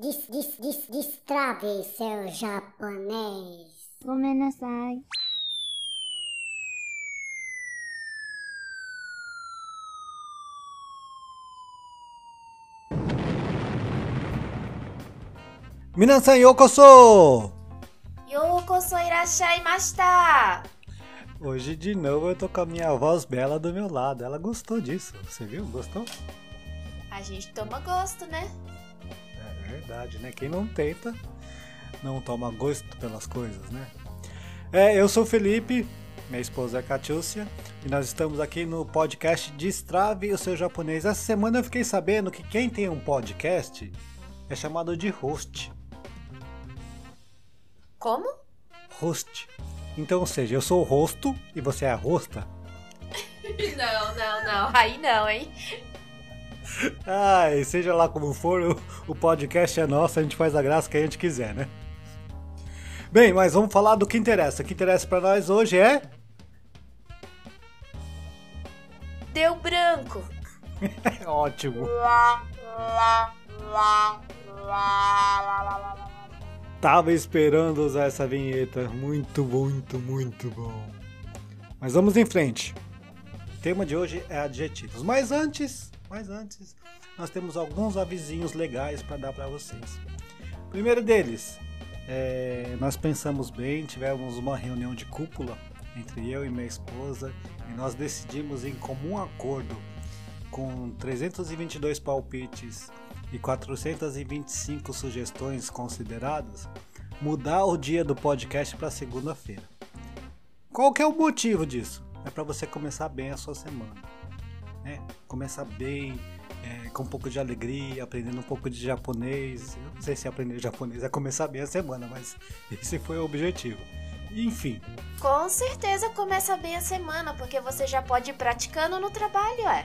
Dis, dis, dis, destrave seu japonês. Gomenasai. Minasan yokoso! Yokoso irashaimashita! Hoje de novo eu tô com a minha voz bela do meu lado. Ela gostou disso. Você viu? Gostou? A gente toma gosto, né? Verdade, né? Quem não tenta, não toma gosto pelas coisas, né? É, eu sou o Felipe, minha esposa é Catiúcia, e nós estamos aqui no podcast Destrave o seu japonês. Essa semana eu fiquei sabendo que quem tem um podcast é chamado de host. Como? Host. Então, ou seja, eu sou o rosto e você é a rosta. Não, não, não. Aí não, hein? Ai, seja lá como for, o, o podcast é nosso, a gente faz a graça que a gente quiser, né? Bem, mas vamos falar do que interessa. O que interessa pra nós hoje é. Deu branco. Ótimo. Tava esperando usar essa vinheta. Muito, muito, muito bom. Mas vamos em frente. O tema de hoje é adjetivos. Mas antes, mas antes, nós temos alguns avisinhos legais para dar para vocês. Primeiro deles, é, nós pensamos bem, tivemos uma reunião de cúpula entre eu e minha esposa e nós decidimos em comum acordo com 322 palpites e 425 sugestões consideradas, mudar o dia do podcast para segunda-feira. Qual que é o motivo disso? É para você começar bem a sua semana. Né? Começar bem, é, com um pouco de alegria, aprendendo um pouco de japonês. Eu não sei se aprender japonês é começar bem a semana, mas esse foi o objetivo. Enfim, Com certeza começa bem a semana, porque você já pode ir praticando no trabalho, é.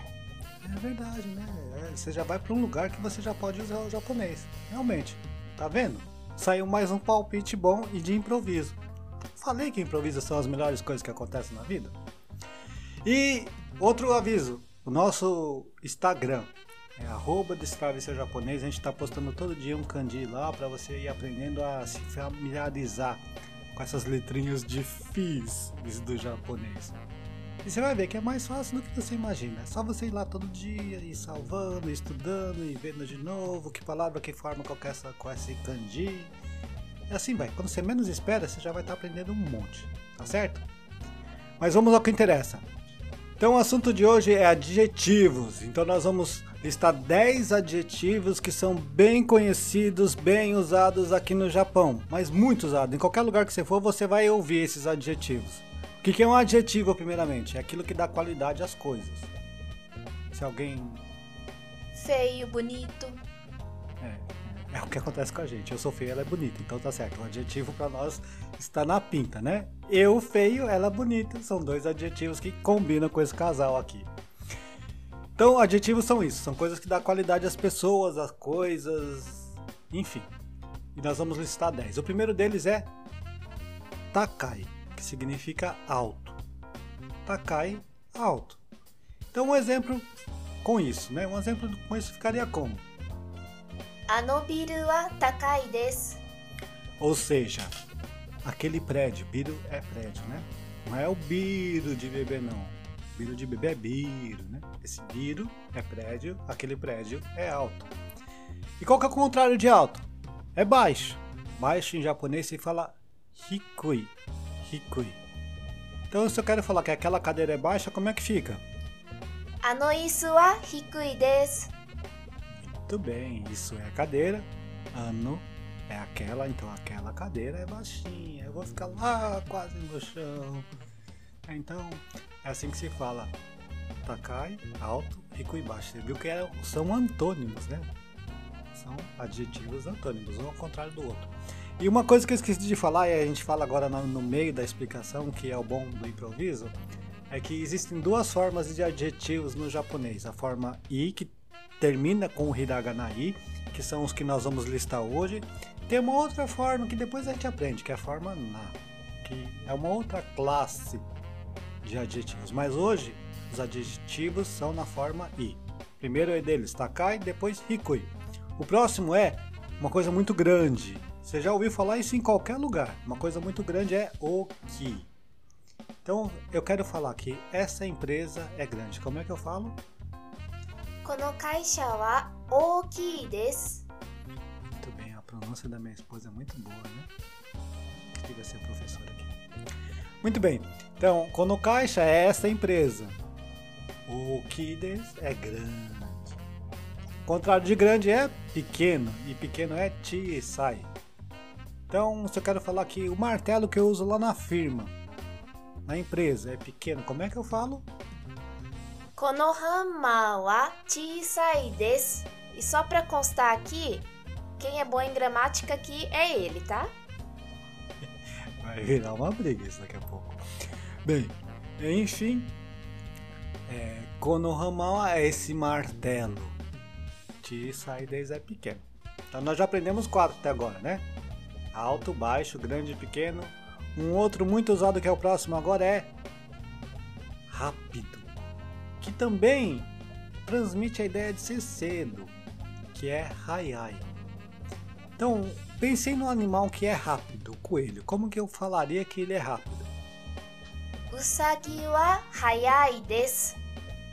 É verdade, né? É, você já vai para um lugar que você já pode usar o japonês. Realmente. Tá vendo? Saiu mais um palpite bom e de improviso. Falei que improviso são as melhores coisas que acontecem na vida. E outro aviso: o nosso Instagram é arroba Japonês. A gente está postando todo dia um kanji lá para você ir aprendendo a se familiarizar com essas letrinhas difíceis do japonês. E você vai ver que é mais fácil do que você imagina. É só você ir lá todo dia, ir salvando, estudando e vendo de novo que palavra, que forma, que é essa, qual é esse kanji. E assim vai. Quando você menos espera, você já vai estar aprendendo um monte. Tá certo? Mas vamos ao que interessa. Então o assunto de hoje é adjetivos. Então nós vamos listar 10 adjetivos que são bem conhecidos, bem usados aqui no Japão. Mas muito usados. Em qualquer lugar que você for, você vai ouvir esses adjetivos. O que que é um adjetivo, primeiramente? É aquilo que dá qualidade às coisas. Se alguém. Feio, bonito. É, é o que acontece com a gente. Eu sou feio, ela é bonita. Então tá certo. O adjetivo pra nós está na pinta, né? Eu feio, ela bonita. São dois adjetivos que combinam com esse casal aqui. Então, adjetivos são isso. São coisas que dão qualidade às pessoas, às coisas. Enfim. E nós vamos listar 10. O primeiro deles é Takai, que significa alto. Takai, alto. Então, um exemplo com isso, né? Um exemplo com isso ficaria como? あのビルは高いです。 Ou seja, aquele prédio, biro é prédio, né? Não é o biro de bebê, não. Biro de bebê é biro, né? Esse biro é prédio, aquele prédio é alto. E qual que é o contrário de alto? É baixo. Baixo em japonês se fala hikui. Hikui. Então, se eu quero falar que aquela cadeira é baixa, como é que fica? あの椅子は低いです。 Muito bem, isso é a cadeira. Ano é aquela, então aquela cadeira é baixinha. Eu vou ficar lá quase no chão. Então, é assim que se fala. Takai, alto, rico e baixo. Você viu que é- são antônimos, né? São adjetivos antônimos, um ao contrário do outro. E uma coisa que eu esqueci de falar, e a gente fala agora no meio da explicação, que é o bom do improviso, é que existem duas formas de adjetivos no japonês. A forma i, que termina com o hiragana i, que são os que nós vamos listar hoje. Tem uma outra forma que depois a gente aprende, que é a forma na, que é uma outra classe de adjetivos. Mas hoje os adjetivos são na forma i. Primeiro é deles takai, depois hikui. O próximo é uma coisa muito grande. Você já ouviu falar isso em qualquer lugar. Uma coisa muito grande é o que. Então, eu quero falar que essa empresa é grande. Como é que eu falo? この会社は大きいです。 Muito bem, a pronúncia da minha esposa é muito boa, né? Queria ser professor aqui. Muito bem, então, quando caixa é essa empresa. O Kides é grande. O contrário de grande é pequeno. E pequeno é sai. Então, se eu quero falar que o martelo que eu uso lá na firma, na empresa, é pequeno, como é que eu falo? Konohama wa chisai desu. E só para constar aqui, quem é bom em gramática aqui é ele, tá? Vai virar uma briga isso daqui a pouco. Bem, enfim, é, Konohama é esse martelo. Chisai desu é pequeno. Então nós já aprendemos quatro até agora, né? Alto, baixo, grande e pequeno. Um outro muito usado que é o próximo agora é rápido que também transmite a ideia de ser cedo, que é raiai. Então, pensei num animal que é rápido, o coelho. Como que eu falaria que ele é rápido? Usagi wa hayai desu.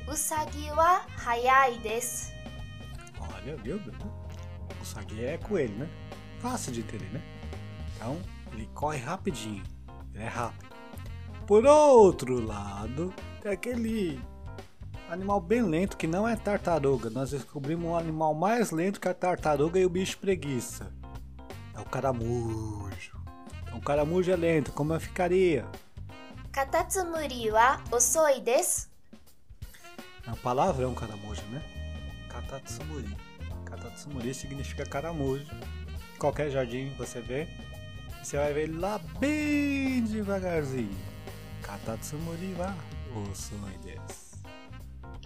Usagi wa hayai desu. Olha, viu, Bruno? Usagi é coelho, né? Fácil de entender, né? Então, ele corre rapidinho. Ele é rápido. Por outro lado, tem aquele animal bem lento que não é tartaruga. Nós descobrimos um animal mais lento que a tartaruga e o bicho preguiça. É o caramujo. Então, o caramujo é lento, como eu ficaria? Katatsumuri wa osoi desu. É um palavrão caramujo, né? Katatsumuri. Katatsumuri significa caramujo. Qualquer jardim você vê, você vai ver ele lá bem devagarzinho. Katatsumuri wa osoi desu.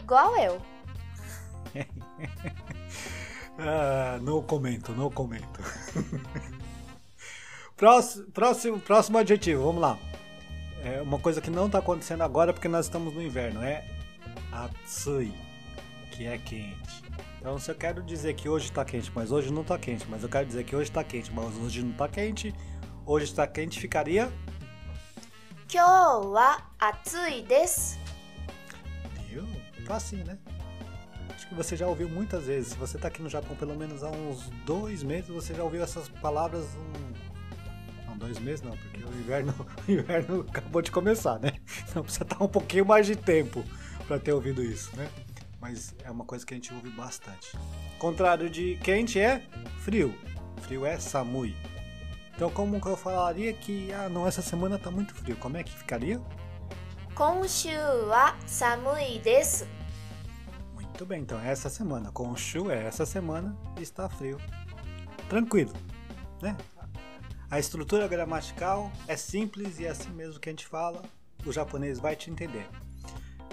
Igual eu. ah, não comento, não comento. próximo, próximo, próximo adjetivo, vamos lá. É uma coisa que não está acontecendo agora porque nós estamos no inverno, é atsui, que é quente. Então, se eu quero dizer que hoje está quente, mas hoje não está quente, mas eu quero dizer que hoje está quente, mas hoje não está quente, hoje está quente ficaria. Kyo wa atsui desu claro, assim, né? Acho que você já ouviu muitas vezes. Se você está aqui no Japão pelo menos há uns dois meses, você já ouviu essas palavras. Um... Não, dois meses não, porque o inverno, o inverno acabou de começar, né? Então precisa estar um pouquinho mais de tempo para ter ouvido isso, né? Mas é uma coisa que a gente ouve bastante. Contrário de quente é frio. Frio é samui. Então como que eu falaria que ah não essa semana está muito frio? Como é que ficaria? Konshu wa samui desu. Muito bem, então é essa semana, Konshu é essa semana, e está frio. Tranquilo, né? A estrutura gramatical é simples e é assim mesmo que a gente fala, o japonês vai te entender.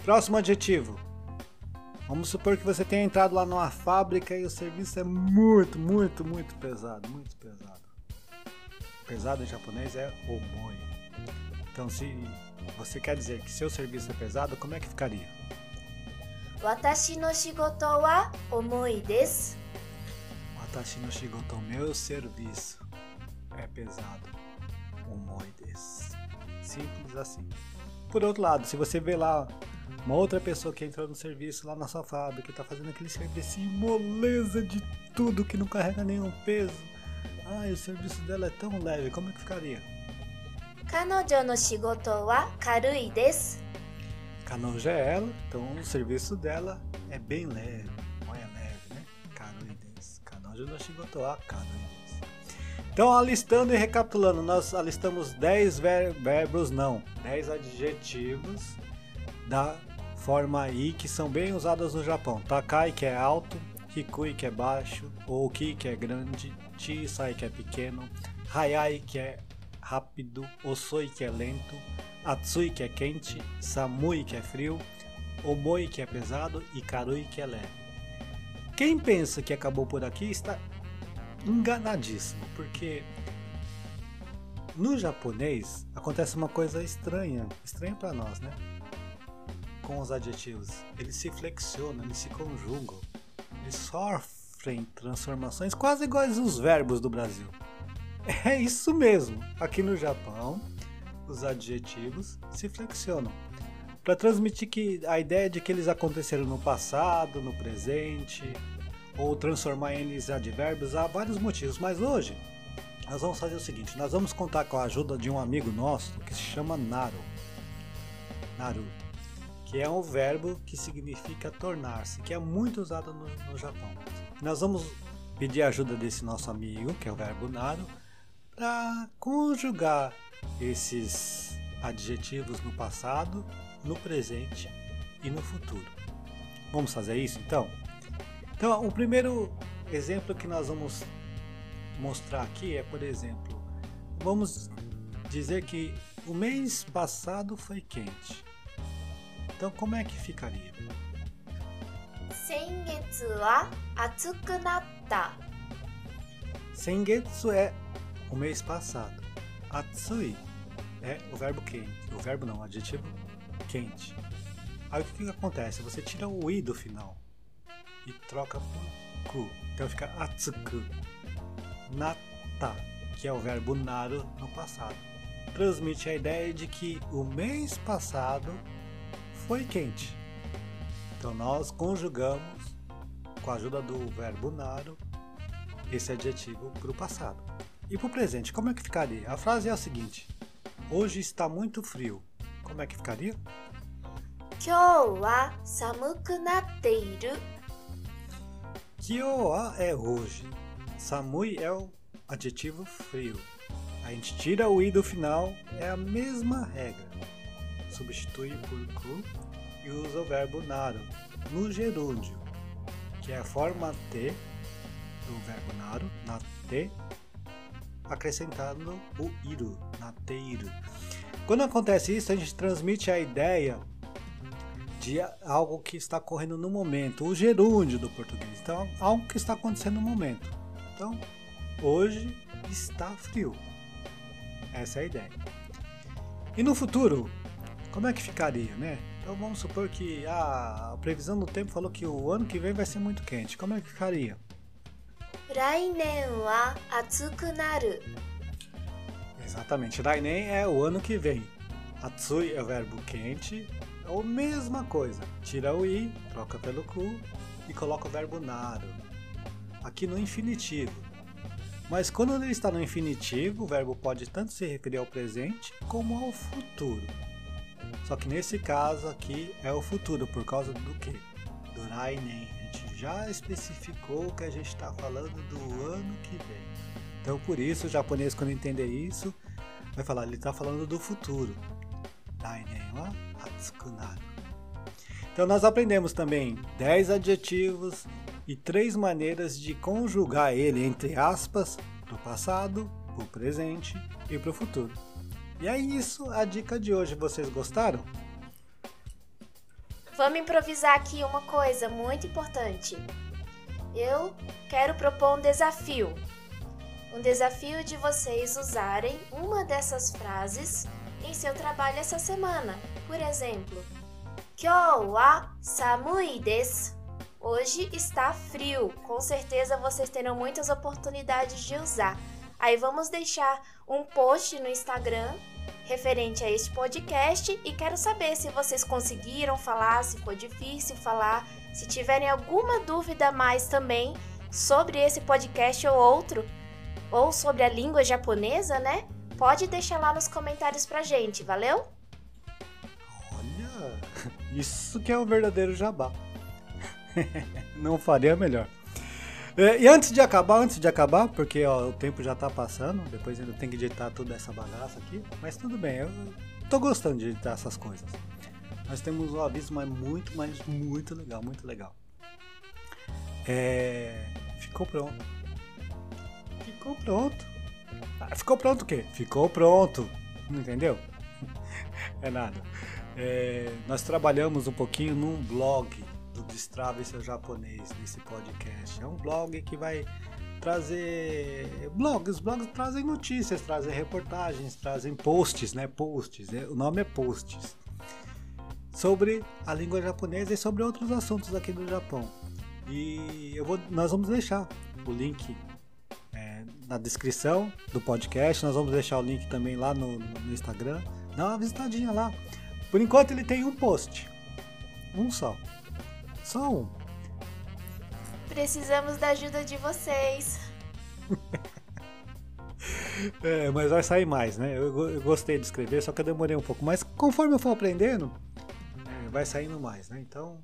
Próximo adjetivo. Vamos supor que você tenha entrado lá numa fábrica e o serviço é muito, muito, muito pesado, muito pesado. Pesado em japonês é omoi. Então se você quer dizer que seu serviço é pesado? Como é que ficaria? Watashi no shigoto wa omoi desu. Watashi no shigoto, meu serviço é pesado. Omoi desu. Simples assim. Por outro lado, se você vê lá uma outra pessoa que entrou no serviço lá na sua fábrica e tá fazendo aquele serviço moleza de tudo que não carrega nenhum peso. Ai, o serviço dela é tão leve, como é que ficaria? 彼女の仕事は軽いです。 Canoja é ela, então o serviço dela é bem leve, não é leve, né? Karui desu. Kanoja no shigoto wa karui desu. Então, alistando e recapitulando, nós alistamos 10 ver verbos, não, 10 adjetivos da forma i que são bem usadas no Japão. Takai, que é alto, Hikui, que é baixo, Ouki, que é grande, Chisai, que é pequeno, Hayai, que é rápido, Osoi, que é lento, Atsui, que é quente, Samui, que é frio, Omoi, que é pesado e Karui, que é leve. Quem pensa que acabou por aqui está enganadíssimo, porque no japonês acontece uma coisa estranha, estranha para nós, né? Com os adjetivos, eles se flexionam, eles se conjugam, eles sofrem transformações quase iguais aos verbos do Brasil. É isso mesmo. Aqui no Japão, os adjetivos se flexionam para transmitir que a ideia de que eles aconteceram no passado, no presente, ou transformar eles em advérbios há vários motivos, mas hoje nós vamos fazer o seguinte: nós vamos contar com a ajuda de um amigo nosso que se chama Naru. Naru, que é um verbo que significa tornar-se, que é muito usado no, no Japão. Nós vamos pedir a ajuda desse nosso amigo, que é o verbo Naru, para conjugar esses adjetivos no passado, no presente e no futuro. Vamos fazer isso então? Então, o primeiro exemplo que nós vamos mostrar aqui é, por exemplo, vamos dizer que o mês passado foi quente. Então, como é que ficaria? Sengetsu wa atsuku natta. Sengetsu é o mês passado. Atsui é o verbo quente. O verbo não, o adjetivo quente. Aí o que, que acontece? Você tira o i do final e troca por ku. Então fica atsuku. Nata, que é o verbo naru no passado. Transmite a ideia de que o mês passado foi quente. Então nós conjugamos com a ajuda do verbo naru esse adjetivo para o passado. E para o presente, como é que ficaria? A frase é a seguinte: Hoje está muito frio. Como é que ficaria? 今日は寒くなっている。 Kyoa é hoje. Samui é o adjetivo frio. A gente tira o i do final, é a mesma regra. Substitui por ku e usa o verbo naru no gerúndio, que é a forma T do verbo naru, nate, acrescentando o iru, nateiro. Quando acontece isso, a gente transmite a ideia de algo que está ocorrendo no momento, o gerúndio do português. Então, algo que está acontecendo no momento. Então, hoje está frio. Essa é a ideia. E no futuro, como é que ficaria, né? Então vamos supor que a previsão do tempo falou que o ano que vem vai ser muito quente. Como é que ficaria? Rainen wa atsukunaru. Exatamente, Rainen é o ano que vem. Atsui é o verbo quente, é a mesma coisa. Tira o i, troca pelo ku e coloca o verbo naru. Aqui no infinitivo. Mas quando ele está no infinitivo, o verbo pode tanto se referir ao presente como ao futuro. Só que nesse caso aqui é o futuro por causa do que? Do Rainen. Gente já especificou que a gente está falando do ano que vem. Então por isso o japonês quando entender isso, vai falar, ele está falando do futuro. Então nós aprendemos também 10 adjetivos e três maneiras de conjugar ele entre aspas para o passado, para o presente e para o futuro. E é isso a dica de hoje. Vocês gostaram? Vamos improvisar aqui uma coisa muito importante. Eu quero propor um desafio. Um desafio de vocês usarem uma dessas frases em seu trabalho essa semana. Por exemplo, Kyou wa samui desu. Hoje está frio. Com certeza vocês terão muitas oportunidades de usar. Aí vamos deixar um post no Instagram referente a este podcast e quero saber se vocês conseguiram falar, se foi difícil falar, se tiverem alguma dúvida a mais também sobre esse podcast ou outro, ou sobre a língua japonesa, né? Pode deixar lá nos comentários pra gente, valeu? Olha, isso que é o verdadeiro jabá. Não faria melhor. É, E antes de acabar, antes de acabar, porque ó, o tempo já tá passando, depois ainda tem que editar toda essa bagaça aqui, mas tudo bem, eu tô gostando de editar essas coisas. Nós temos um aviso, mas muito, mas muito legal, muito legal. É, ficou pronto. Ficou pronto. Ah, ficou pronto o quê? Ficou pronto. Entendeu? É nada. É, nós trabalhamos um pouquinho num blog do Destrave Seu Japonês nesse podcast. É um blog que vai trazer blogs, blogs trazem notícias, trazem reportagens, trazem posts, né? Posts, né? o nome é posts sobre a língua japonesa e sobre outros assuntos aqui do Japão. E eu vou, nós vamos deixar o link é, na descrição do podcast. Nós vamos deixar o link também lá no, no Instagram. Dá uma visitadinha lá. Por enquanto ele tem um post. Um só. Só um. Precisamos da ajuda de vocês. É, mas vai sair mais, né? Eu, eu, gostei de escrever, só que eu demorei um pouco. Mas conforme eu for aprendendo, é, vai saindo mais, né? Então,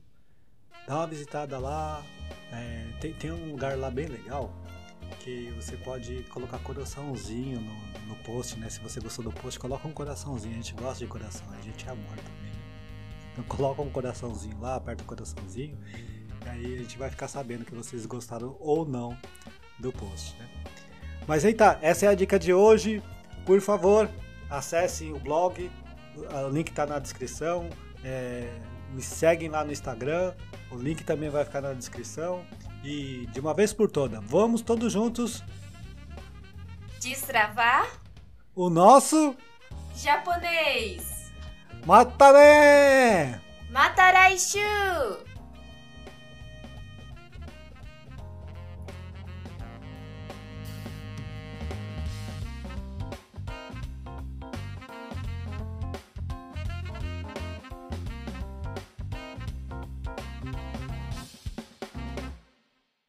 dá uma visitada lá. É, tem, tem um lugar lá bem legal que você pode colocar coraçãozinho no, no post, né? Se você gostou do post, coloca um coraçãozinho. A gente gosta de coração, a gente é amor também. Então coloca um coraçãozinho lá, aperta o coraçãozinho. E aí a gente vai ficar sabendo que vocês gostaram ou não do post, né? Mas aí tá, essa é a dica de hoje. Por favor, acessem o blog, o link está na descrição. É, me seguem lá no Instagram, o link também vai ficar na descrição. E de uma vez por todas, vamos todos juntos destravar o nosso japonês. またねまた来週。